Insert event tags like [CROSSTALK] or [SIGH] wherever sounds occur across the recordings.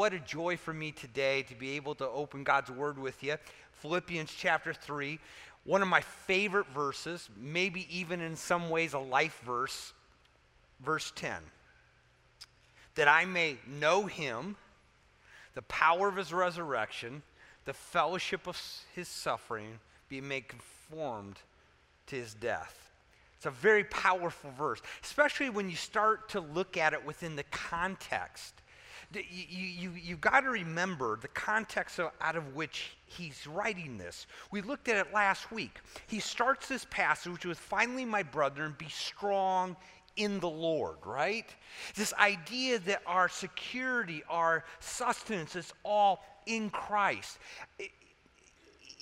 what a joy for me today to be able to open God's Word with you. Philippians chapter 3, one of my favorite verses, maybe even in some ways a life verse, verse 10. That I may know him, the power of his resurrection, the fellowship of his suffering, be made conformed to his death. It's a very powerful verse, especially when you start to look at it within the context. You, you, you've got to remember the context of, out of which he's writing this. We looked at it last week. He starts this passage with, Finally, my brethren, be strong in the Lord, right? This idea that our security, our sustenance is all in Christ. It,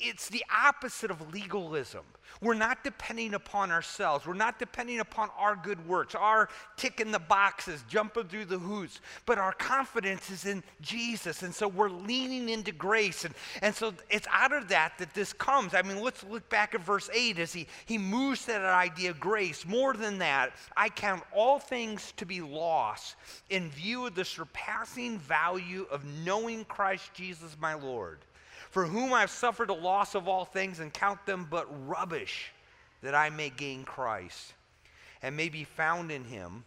it's the opposite of legalism. We're not depending upon ourselves. We're not depending upon our good works, our ticking the boxes, jumping through the hoops, but our confidence is in Jesus. And so we're leaning into grace. And, and so it's out of that that this comes. I mean, let's look back at verse 8 as he, he moves to that idea of grace. More than that, I count all things to be lost in view of the surpassing value of knowing Christ Jesus my Lord for whom I've suffered a loss of all things and count them but rubbish, that I may gain Christ and may be found in him,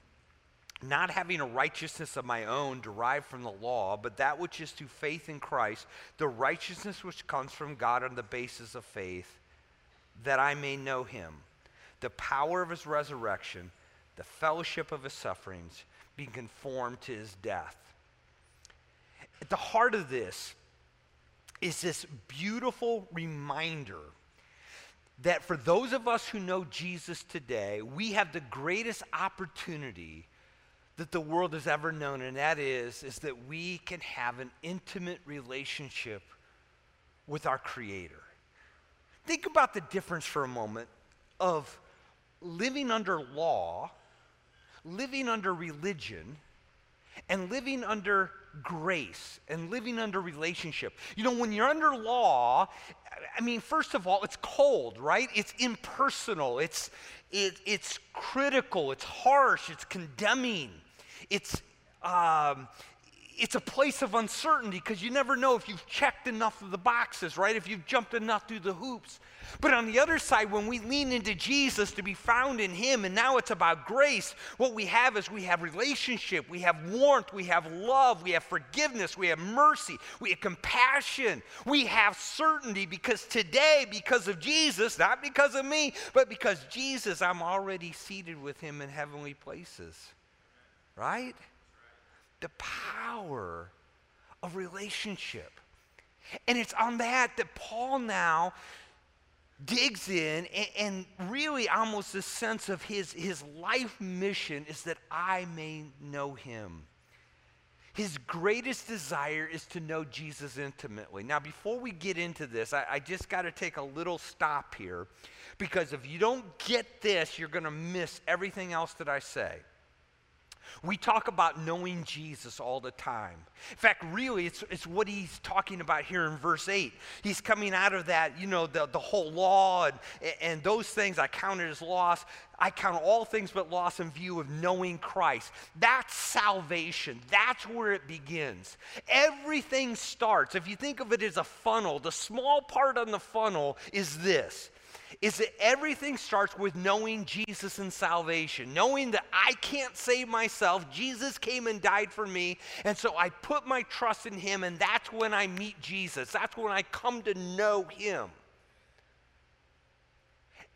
not having a righteousness of my own derived from the law, but that which is through faith in Christ, the righteousness which comes from God on the basis of faith, that I may know him, the power of his resurrection, the fellowship of his sufferings, being conformed to his death. At the heart of this is this beautiful reminder that for those of us who know Jesus today, we have the greatest opportunity that the world has ever known, and that is, is that we can have an intimate relationship with our Creator. Think about the difference for a moment of living under law, living under religion, and living under grace and living under relationship. You know, when you're under law, I mean, first of all, it's cold, right? It's impersonal, it's, it, it's critical, it's harsh, it's condemning, it's, um, it's a place of uncertainty because you never know if you've checked enough of the boxes, right? If you've jumped enough through the hoops. But on the other side, when we lean into Jesus to be found in Him, and now it's about grace, what we have is we have relationship, we have warmth, we have love, we have forgiveness, we have mercy, we have compassion, we have certainty because today, because of Jesus, not because of me, but because Jesus, I'm already seated with Him in heavenly places, right? The power of relationship. And it's on that that Paul now digs in and, and, really almost the sense of his, his life mission is that I may know him. His greatest desire is to know Jesus intimately. Now, before we get into this, I, I just got to take a little stop here because if you don't get this, you're going to miss everything else that I say. We talk about knowing Jesus all the time. In fact, really, it's, it's what he's talking about here in verse 8. He's coming out of that, you know, the, the whole law and, and those things I counted as loss. I count all things but loss in view of knowing Christ. That's salvation. That's where it begins. Everything starts. If you think of it as a funnel, the small part on the funnel is this is that everything starts with knowing Jesus and salvation, knowing that I can't save myself. Jesus came and died for me, and so I put my trust in him, and that's when I meet Jesus. That's when I come to know him.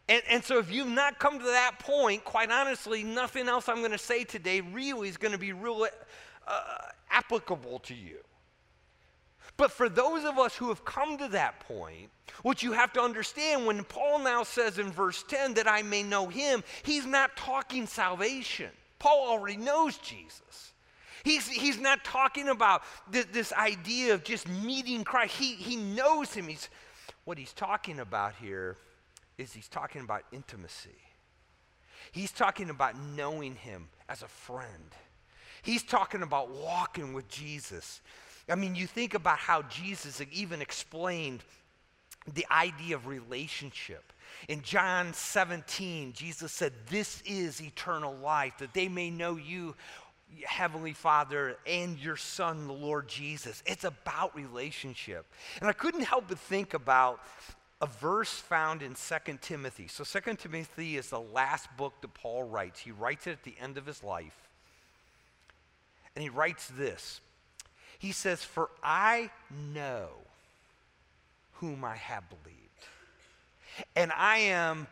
And, and so, if you've not come to that point, quite honestly, nothing else I'm going to say today really is going to be real uh, applicable to you. But for those of us who have come to that point, what you have to understand when Paul now says in verse 10 that I may know him, he's not talking salvation. Paul already knows Jesus. He's, he's not talking about this, this idea of just meeting Christ. He, he knows him. He's, what he's talking about here is he's talking about intimacy. He's talking about knowing him as a friend. He's talking about walking with Jesus. I mean, you think about how Jesus even explained the idea of relationship. In John 17, Jesus said, This is eternal life, that they may know you, Heavenly Father and your Son, the Lord Jesus. It's about relationship. And I couldn't help but think about a verse found in 2 Timothy. So 2 Timothy is the last book that Paul writes. He writes it at the end of his life. And he writes this. He says, For I know whom I have believed. And I am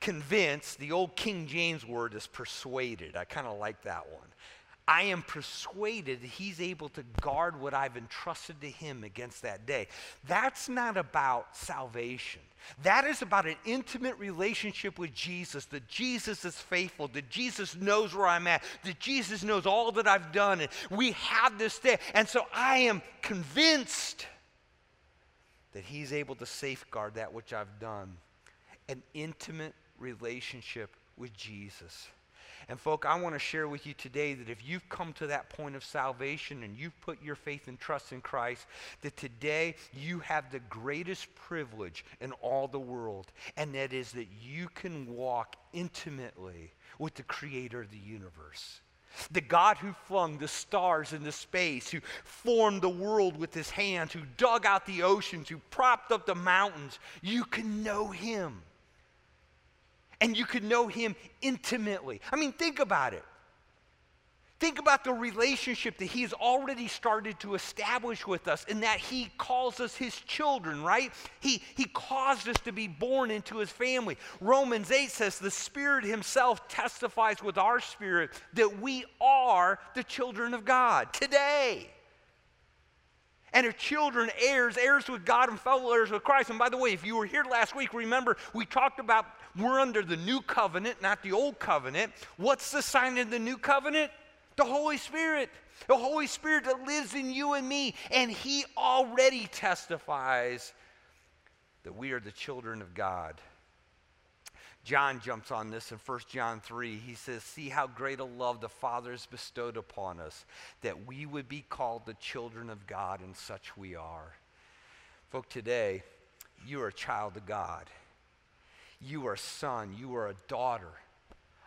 convinced, the old King James word is persuaded. I kind of like that one. I am persuaded that he's able to guard what I've entrusted to him against that day. That's not about salvation. That is about an intimate relationship with Jesus, that Jesus is faithful, that Jesus knows where I'm at, that Jesus knows all that I've done. And we have this day. And so I am convinced that he's able to safeguard that which I've done. An intimate relationship with Jesus. And, folk, I want to share with you today that if you've come to that point of salvation and you've put your faith and trust in Christ, that today you have the greatest privilege in all the world, and that is that you can walk intimately with the Creator of the universe. The God who flung the stars into space, who formed the world with his hands, who dug out the oceans, who propped up the mountains, you can know him and you could know him intimately. I mean, think about it. Think about the relationship that he's already started to establish with us in that he calls us his children, right? He, he caused us to be born into his family. Romans 8 says the Spirit himself testifies with our spirit that we are the children of God today. And if children, heirs, heirs with God and fellow heirs with Christ. And by the way, if you were here last week, remember we talked about we're under the new covenant, not the old covenant. What's the sign of the new covenant? The Holy Spirit. The Holy Spirit that lives in you and me. And He already testifies that we are the children of God. John jumps on this in 1 John 3. He says, See how great a love the Father has bestowed upon us, that we would be called the children of God, and such we are. Folk, today, you are a child of God. You are a son, you are a daughter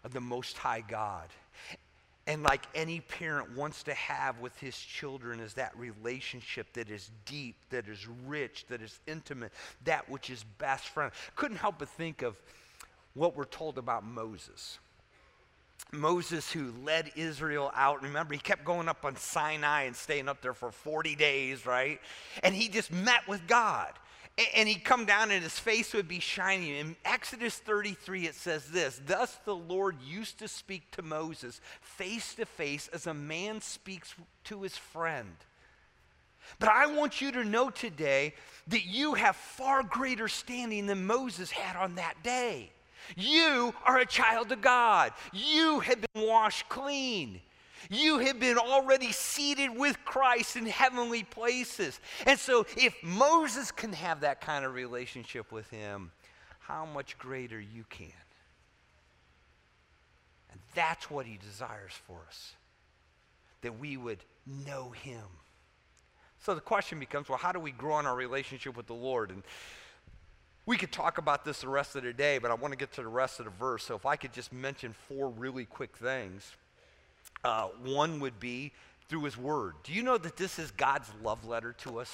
of the Most High God. And like any parent wants to have with his children is that relationship that is deep, that is rich, that is intimate, that which is best friend. Couldn't help but think of what we're told about Moses. Moses, who led Israel out, remember, he kept going up on Sinai and staying up there for 40 days, right? And he just met with God and he'd come down and his face would be shining. In Exodus 33, it says this Thus the Lord used to speak to Moses face to face as a man speaks to his friend. But I want you to know today that you have far greater standing than Moses had on that day. You are a child of God, you have been washed clean. You have been already seated with Christ in heavenly places. And so, if Moses can have that kind of relationship with him, how much greater you can. And that's what he desires for us that we would know him. So the question becomes well, how do we grow in our relationship with the Lord? And we could talk about this the rest of the day, but I want to get to the rest of the verse. So if I could just mention four really quick things. Uh, one would be through his word. Do you know that this is God's love letter to us?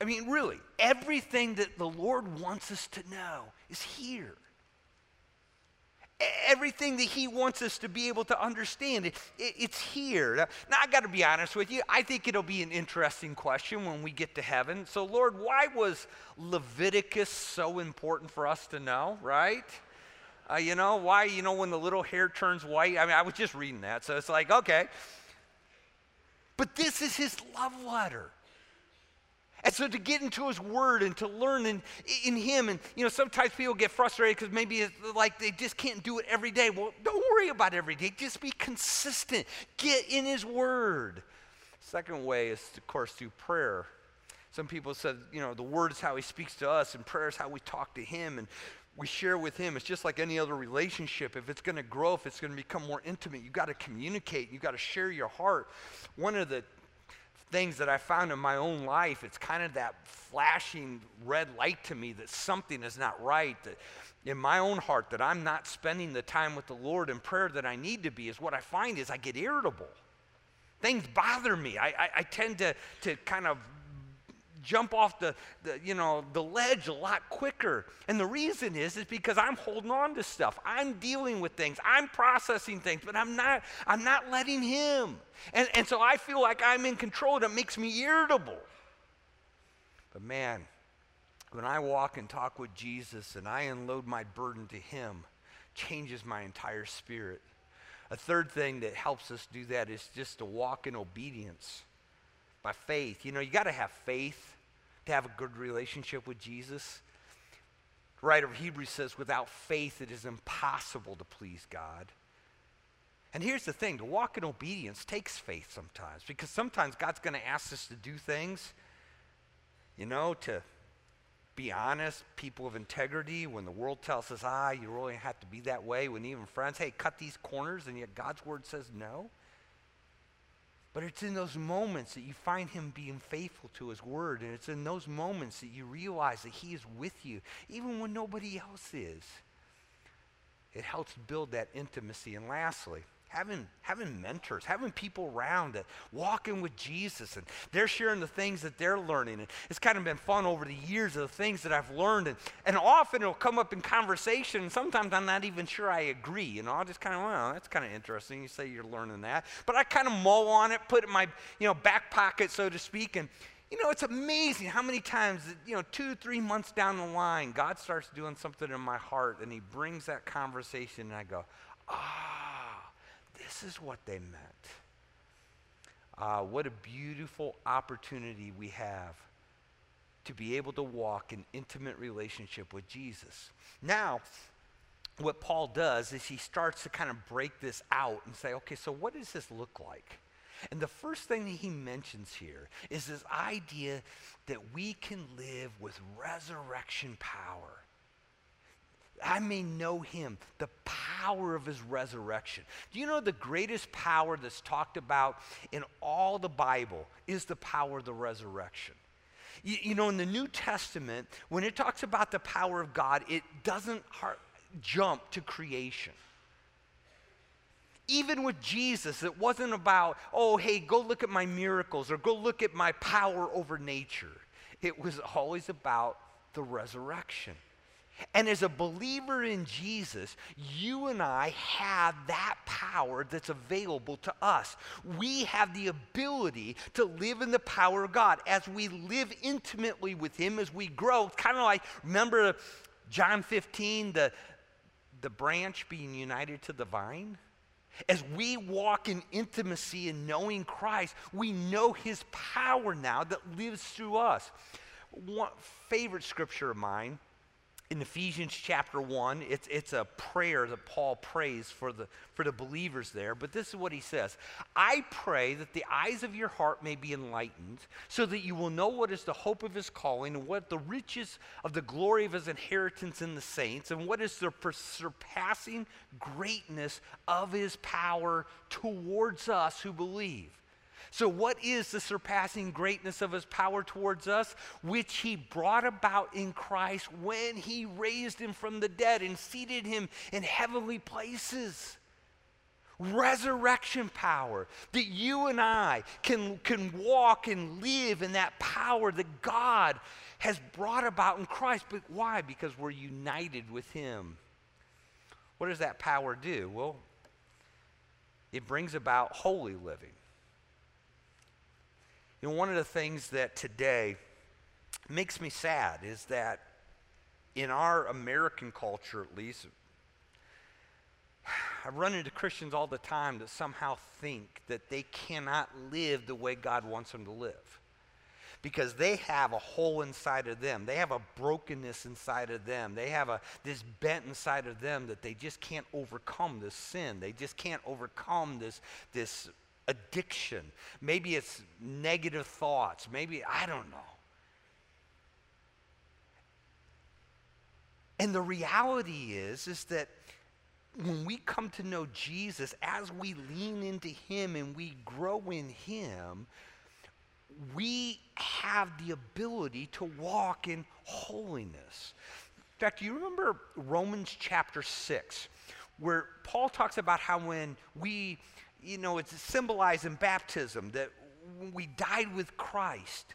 I mean, really, everything that the Lord wants us to know is here. Everything that He wants us to be able to understand, it, it, it's here. Now, now I got to be honest with you. I think it'll be an interesting question when we get to heaven. So, Lord, why was Leviticus so important for us to know, right? Uh, you know, why, you know, when the little hair turns white? I mean, I was just reading that, so it's like, okay. But this is his love letter. And so to get into his word and to learn in, in him, and you know, sometimes people get frustrated because maybe it's like they just can't do it every day. Well, don't worry about every day. Just be consistent. Get in his word. Second way is, of course, through prayer. Some people said, you know, the word is how he speaks to us, and prayer is how we talk to him. And we share with him. It's just like any other relationship. If it's going to grow, if it's going to become more intimate, you've got to communicate. You've got to share your heart. One of the things that I found in my own life, it's kind of that flashing red light to me that something is not right, that in my own heart that I'm not spending the time with the Lord in prayer that I need to be, is what I find is I get irritable. Things bother me. I, I, I tend to, to kind of jump off the, the, you know the ledge a lot quicker. And the reason is is because i'm holding on to stuff. I'm dealing with things. I'm processing things but i'm not i'm not letting him. And, and so i feel like i'm in control. That makes me irritable. But man when i walk and talk with jesus and i unload my burden to him changes my entire spirit. A third thing that helps us do that is just to walk in obedience by faith. You know, you got to have faith to have a good relationship with Jesus. The writer of Hebrews says, without faith, it is impossible to please God. And here's the thing to walk in obedience takes faith sometimes because sometimes God's going to ask us to do things, you know, to be honest, people of integrity, when the world tells us, ah, you really have to be that way, when even friends, hey, cut these corners, and yet God's word says no. But it's in those moments that you find him being faithful to his word. And it's in those moments that you realize that he is with you, even when nobody else is. It helps build that intimacy. And lastly, having, having mentors, having people around that walking with Jesus and they're sharing the things that they're learning. And it's kind of been fun over the years of the things that I've learned. And, and often it'll come up in conversation. And sometimes I'm not even sure I agree. You know, I'll just kind of, well, that's kind of interesting. You say you're learning that. But I kind of mull on it, put it in my, you know, back pocket, so to speak. And, you know, it's amazing how many times, you know, two, three months down the line, God starts doing something in my heart and he brings that conversation and I go, ah this is what they meant. Uh, what a beautiful opportunity we have to be able to walk in intimate relationship with Jesus. Now, what Paul does is he starts to kind of break this out and say, okay, so what does this look like? And the first thing that he mentions here is this idea that we can live with resurrection power. I may know him, the power of his resurrection. Do you know the greatest power that's talked about in all the Bible is the power of the resurrection? You, you know, in the New Testament, when it talks about the power of God, it doesn't heart, jump to creation. Even with Jesus, it wasn't about, oh, hey, go look at my miracles or go look at my power over nature. It was always about the resurrection. And as a believer in Jesus, you and I have that power that's available to us. We have the ability to live in the power of God. As we live intimately with Him, as we grow, it's kind of like, remember John 15, the, the branch being united to the vine? As we walk in intimacy and knowing Christ, we know His power now that lives through us. One favorite scripture of mine in Ephesians chapter 1, it's, it's a prayer that Paul prays for the, for the believers there. But this is what he says I pray that the eyes of your heart may be enlightened, so that you will know what is the hope of his calling, and what the riches of the glory of his inheritance in the saints, and what is the surpassing greatness of his power towards us who believe. So, what is the surpassing greatness of his power towards us? Which he brought about in Christ when he raised him from the dead and seated him in heavenly places. Resurrection power that you and I can, can walk and live in that power that God has brought about in Christ. But why? Because we're united with him. What does that power do? Well, it brings about holy living. You know, one of the things that today makes me sad is that in our American culture, at least, [SIGHS] I run into Christians all the time that somehow think that they cannot live the way God wants them to live. Because they have a hole inside of them. They have a brokenness inside of them. They have a, this bent inside of them that they just can't overcome this sin. They just can't overcome this, this addiction. Maybe it's negative thoughts. Maybe, I don't know. And the reality is, is that when we come to know Jesus, as we lean into Him and we grow in Him, we have the ability to walk in holiness. In fact, do you remember Romans chapter 6, where Paul talks about how when we, you know, it's symbolized in baptism that we died with Christ.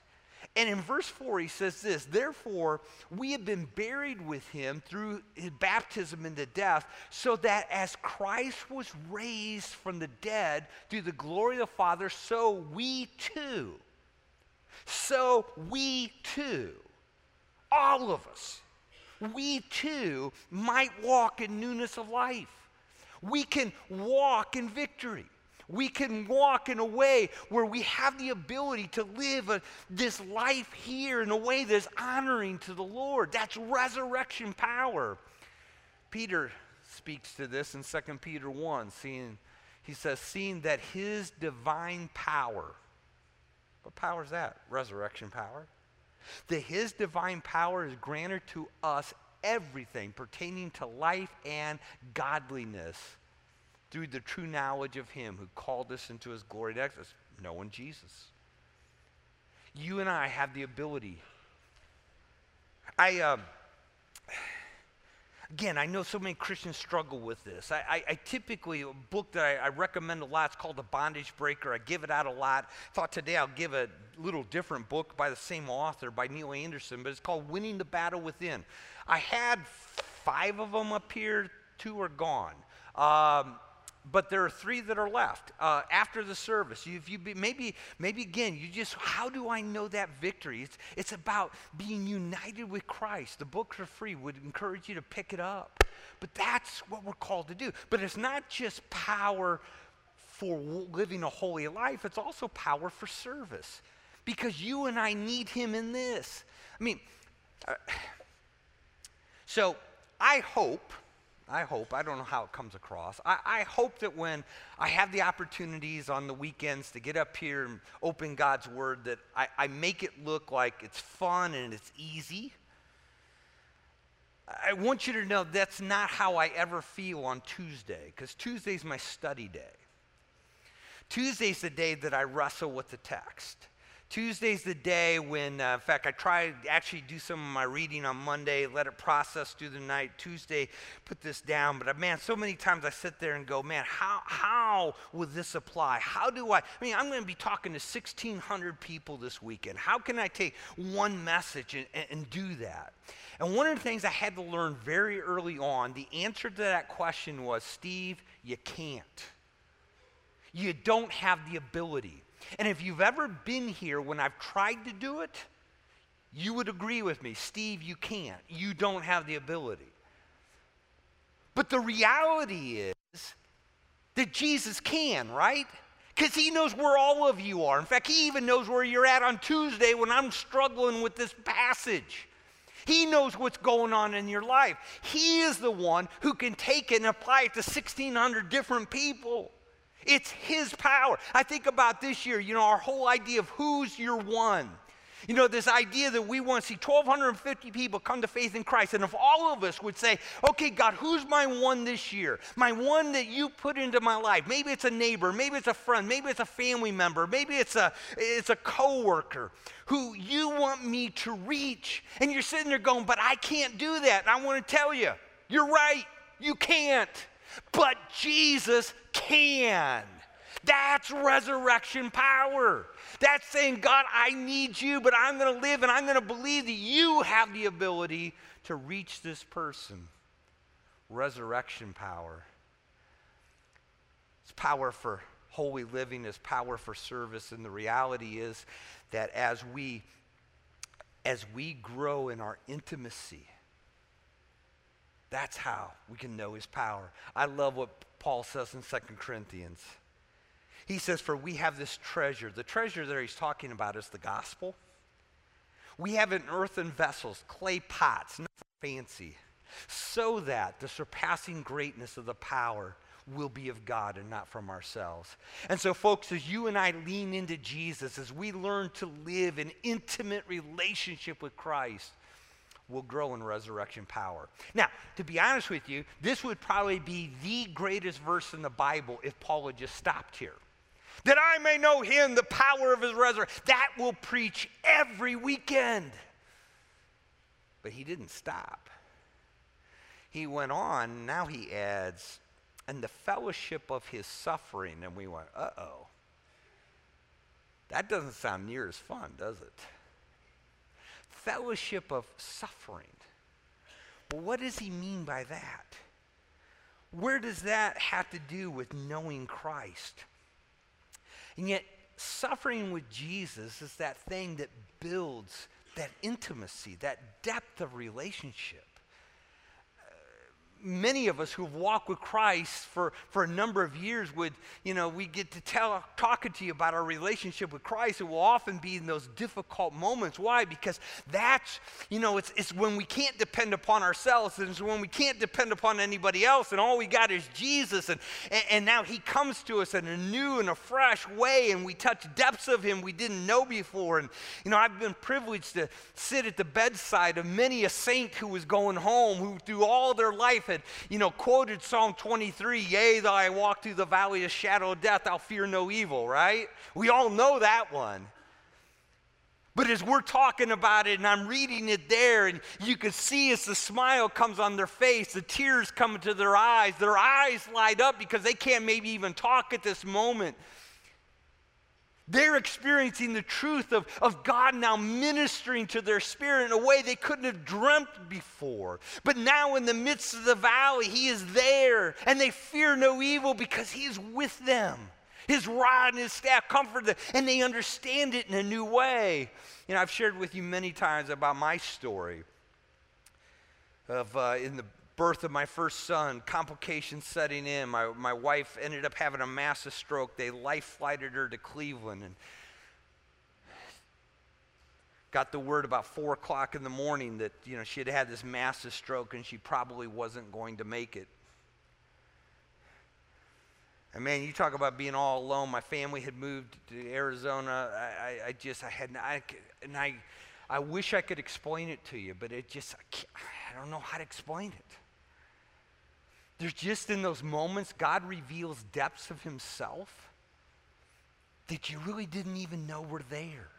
And in verse 4, he says this Therefore, we have been buried with him through his baptism into death, so that as Christ was raised from the dead through the glory of the Father, so we too, so we too, all of us, we too might walk in newness of life. We can walk in victory. We can walk in a way where we have the ability to live a, this life here in a way that's honoring to the Lord. That's resurrection power. Peter speaks to this in 2 Peter 1, seeing, he says, seeing that his divine power, what power is that? Resurrection power. That his divine power is granted to us everything pertaining to life and godliness through the true knowledge of Him who called us into His glory to access, knowing Jesus. You and I have the ability. I, um, again, I know so many Christians struggle with this. I, I, I typically, a book that I, I, recommend a lot, it's called The Bondage Breaker. I give it out a lot. Thought today I'll give a little different book by the same author, by Neil Anderson, but it's called Winning the Battle Within. I had five of them up here, two are gone. Um, but there are three that are left uh, after the service. You, if you be, maybe, maybe again, you just, how do I know that victory? It's, it's about being united with Christ. The books are free. Would encourage you to pick it up. But that's what we're called to do. But it's not just power for living a holy life, it's also power for service. Because you and I need Him in this. I mean, uh, [SIGHS] so I hope I hope, I don't know how it comes across. I, I, hope that when I have the opportunities on the weekends to get up here and open God's Word, that I, I make it look like it's fun and it's easy. I want you to know that's not how I ever feel on Tuesday, because Tuesday's my study day. Tuesday's the day that I wrestle with the text. Tuesday's the day when, uh, in fact, I try to actually do some of my reading on Monday, let it process through the night. Tuesday, put this down. But uh, man, so many times I sit there and go, man, how, how will this apply? How do I? I mean, I'm going to be talking to 1,600 people this weekend. How can I take one message and, and, and do that? And one of the things I had to learn very early on, the answer to that question was Steve, you can't. You don't have the ability. And if you've ever been here when I've tried to do it, you would agree with me. Steve, you can't. You don't have the ability. But the reality is that Jesus can, right? Because he knows where all of you are. In fact, he even knows where you're at on Tuesday when I'm struggling with this passage. He knows what's going on in your life. He is the one who can take it and apply it to 1,600 different people. It's His power. I think about this year, you know, our whole idea of who's your one. You know, this idea that we want to see 1,250 people come to faith in Christ. And if all of us would say, okay, God, who's my one this year? My one that you put into my life. Maybe it's a neighbor, maybe it's a friend, maybe it's a family member, maybe it's a, it's a coworker who you want me to reach. And you're sitting there going, but I can't do that. And I want to tell you, you're right, you can't. But Jesus can. That's resurrection power. That's saying, God, I need you, but I'm going to live and I'm going to believe that you have the ability to reach this person. Resurrection power. It's power for holy living, it's power for service. And the reality is that as we as we grow in our intimacy, that's how we can know his power. I love what Paul says in Second Corinthians. He says, For we have this treasure. The treasure that he's talking about is the gospel. We have it in earthen vessels, clay pots, nothing fancy, so that the surpassing greatness of the power will be of God and not from ourselves. And so, folks, as you and I lean into Jesus, as we learn to live in intimate relationship with Christ, will grow in resurrection power. Now, to be honest with you, this would probably be the greatest verse in the Bible if Paul had just stopped here. that I may know him, the power of his resurrection. That will preach every weekend. But he didn't stop. He went on, now he adds, and the fellowship of his suffering. And we went, uh oh. That doesn't sound near as fun, does it? Fellowship of suffering. Well, what does he mean by that? Where does that have to do with knowing Christ? And yet, suffering with Jesus is that thing that builds that intimacy, that depth of relationship many of us who've walked with Christ for, for a number of years would, you know, we get to tell, talking to you about our relationship with Christ. It will often be in those difficult moments. Why? Because that's, you know, it's, it's when we can't depend upon ourselves and it's when we can't depend upon anybody else and all we got is Jesus. And, and, and now he comes to us in a new and a fresh way and we touch depths of him we didn't know before. And, you know, I've been privileged to sit at the bedside of many a saint who was going home, who through all their life you know, quoted Psalm 23, Yea, though I walk through the valley of shadow of death, I'll fear no evil, right? We all know that one. But as we're talking about it and I'm reading it there, and you can see as the smile comes on their face, the tears come into their eyes, their eyes light up because they can't maybe even talk at this moment. They're experiencing the truth of, of God now ministering to their spirit in a way they couldn't have dreamt before. But now, in the midst of the valley, He is there, and they fear no evil because He is with them. His rod and His staff comfort them, and they understand it in a new way. You know, I've shared with you many times about my story of uh, in the birth of my first son, complications setting in. My, my wife ended up having a massive stroke. They life flighted her to Cleveland and got the word about four o'clock in the morning that you know she had had this massive stroke and she probably wasn't going to make it. And man, you talk about being all alone. My family had moved to Arizona. I, I, I just, I had, I, and I, I wish I could explain it to you, but it just, I, I don't know how to explain it. There's just in those moments, God reveals depths of Himself that you really didn't even know were there.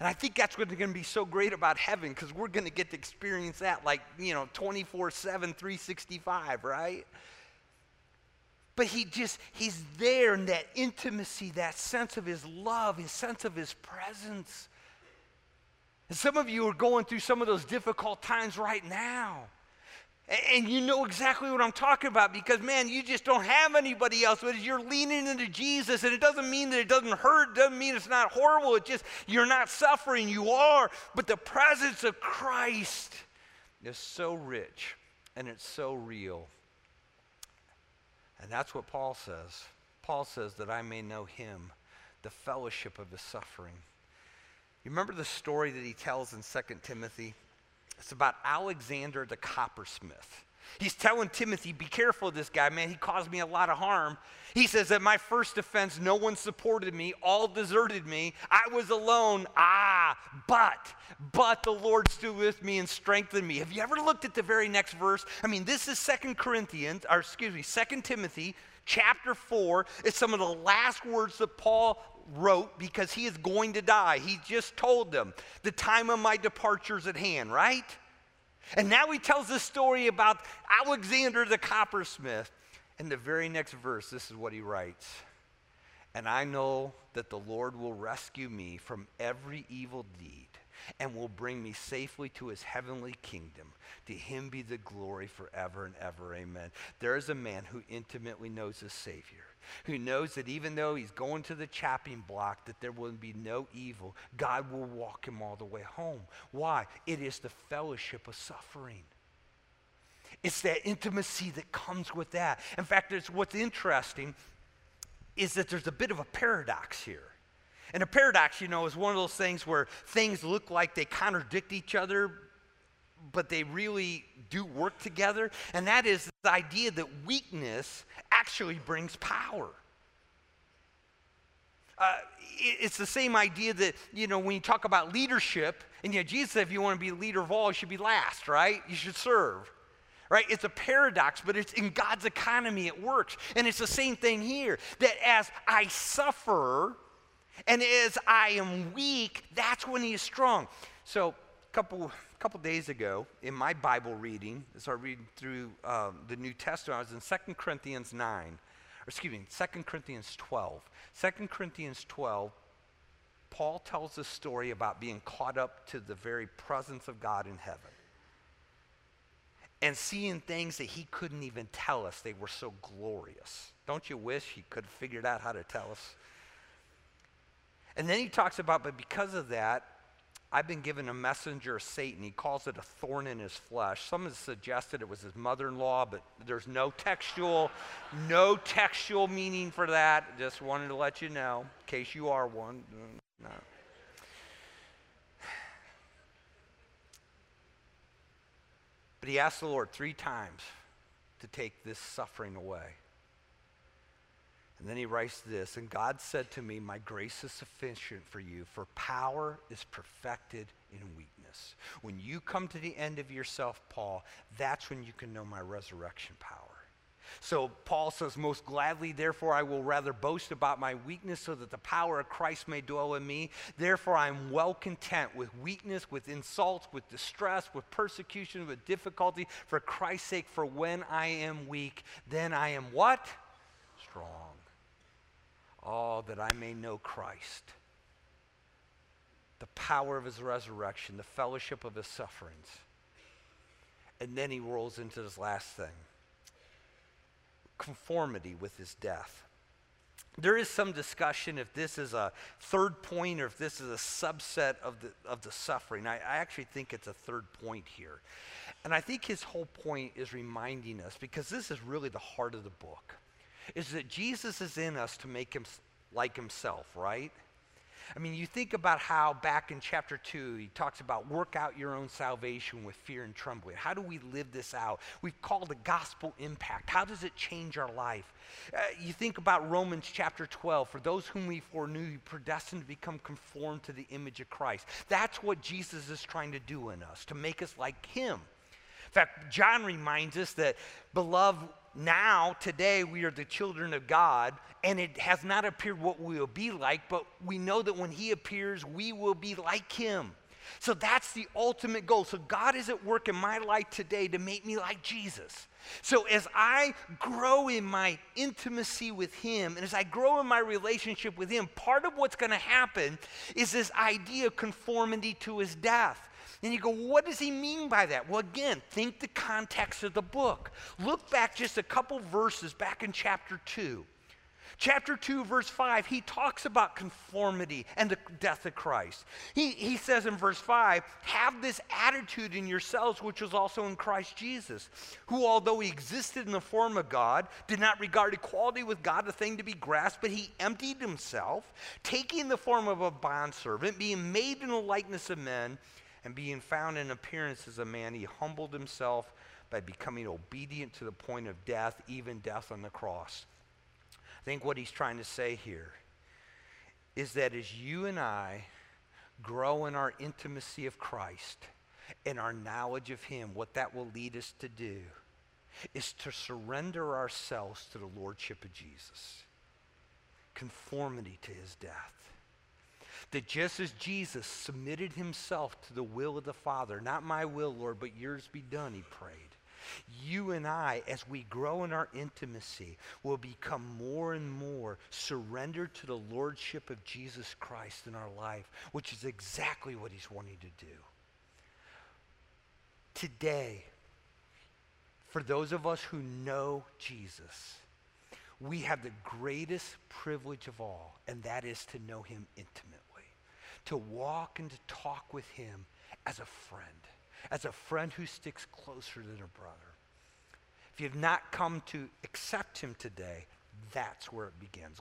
And I think that's what's going to be so great about heaven because we're going to get to experience that like, you know, 24 7, 365, right? But he just, he's there in that intimacy, that sense of his love, his sense of his presence. And some of you are going through some of those difficult times right now. And you know exactly what I'm talking about because, man, you just don't have anybody else. But you're leaning into Jesus, and it doesn't mean that it doesn't hurt, it doesn't mean it's not horrible. It's just you're not suffering, you are. But the presence of Christ is so rich and it's so real. And that's what Paul says. Paul says that I may know him, the fellowship of his suffering. You remember the story that he tells in 2 Timothy? It's about Alexander the coppersmith. He's telling Timothy, be careful of this guy, man. He caused me a lot of harm. He says, that my first offense, no one supported me, all deserted me. I was alone. Ah, but, but the Lord stood with me and strengthened me. Have you ever looked at the very next verse? I mean, this is Second Corinthians, or excuse me, Second Timothy chapter 4. It's some of the last words that Paul wrote because he is going to die. He just told them, the time of my departure is at hand, right? And now he tells this story about Alexander the coppersmith. And the very next verse, this is what he writes. And I know that the Lord will rescue me from every evil deed and will bring me safely to his heavenly kingdom. To him be the glory forever and ever. Amen. There is a man who intimately knows his Savior who knows that even though he's going to the chopping block, that there will be no evil. God will walk him all the way home. Why? It is the fellowship of suffering. It's that intimacy that comes with that. In fact, it's what's interesting is that there's a bit of a paradox here. And a paradox, you know, is one of those things where things look like they contradict each other, but they really do work together. And that is the idea that weakness actually brings power. Uh, it's the same idea that, you know, when you talk about leadership, and you know, Jesus said if you want to be the leader of all, you should be last, right? You should serve. right? It's a paradox, but it's in God's economy, it works. And it's the same thing here that as I suffer and as I am weak, that's when He is strong. So, couple, couple days ago, in my Bible reading, as I read through um, the New Testament, I was in 2 Corinthians 9, or excuse me, 2 Corinthians 12. 2 Corinthians 12, Paul tells a story about being caught up to the very presence of God in heaven and seeing things that he couldn't even tell us. They were so glorious. Don't you wish he could have figured out how to tell us? And then he talks about, but because of that, I've been given a messenger of Satan. He calls it a thorn in his flesh. Some have suggested it was his mother-in-law, but there's no textual, no textual meaning for that. Just wanted to let you know, in case you are one. Mm, no. But he asked the Lord three times to take this suffering away. And then he writes this And God said to me, My grace is sufficient for you, for power is perfected in weakness. When you come to the end of yourself, Paul, that's when you can know my resurrection power. So Paul says, Most gladly, therefore, I will rather boast about my weakness so that the power of Christ may dwell in me. Therefore, I am well content with weakness, with insults, with distress, with persecution, with difficulty, for Christ's sake. For when I am weak, then I am what? Strong. Oh, that I may know Christ, the power of his resurrection, the fellowship of his sufferings. And then he rolls into this last thing conformity with his death. There is some discussion if this is a third point or if this is a subset of the, of the suffering. I, I actually think it's a third point here. And I think his whole point is reminding us, because this is really the heart of the book is that Jesus is in us to make him like himself, right? I mean, you think about how back in chapter 2, he talks about work out your own salvation with fear and trembling. How do we live this out? We've called it gospel impact. How does it change our life? Uh, you think about Romans chapter 12. For those whom we foreknew, he predestined to become conformed to the image of Christ. That's what Jesus is trying to do in us, to make us like him. In fact, John reminds us that, beloved, now, today, we are the children of God, and it has not appeared what we will be like, but we know that when He appears, we will be like Him. So that's the ultimate goal. So God is at work in my life today to make me like Jesus. So as I grow in my intimacy with Him and as I grow in my relationship with Him, part of what's going to happen is this idea of conformity to His death. And you go, what does he mean by that? Well, again, think the context of the book. Look back just a couple verses back in chapter 2. Chapter 2, verse 5, he talks about conformity and the death of Christ. He, he says in verse 5, have this attitude in yourselves, which was also in Christ Jesus, who, although he existed in the form of God, did not regard equality with God a thing to be grasped, but he emptied himself, taking the form of a bondservant, being made in the likeness of men and being found in appearance as a man, he humbled himself by becoming obedient to the point of death, even death on the cross. I think what he's trying to say here is that as you and I grow in our intimacy of Christ and our knowledge of him, what that will lead us to do is to surrender ourselves to the lordship of Jesus, conformity to his death. That just as Jesus submitted himself to the will of the Father, not my will, Lord, but yours be done, he prayed. You and I, as we grow in our intimacy, will become more and more surrendered to the Lordship of Jesus Christ in our life, which is exactly what he's wanting to do. Today, for those of us who know Jesus, we have the greatest privilege of all, and that is to know him intimately to walk and to talk with him as a friend, as a friend who sticks closer than a brother. If you have not come to accept him today, that's where it begins.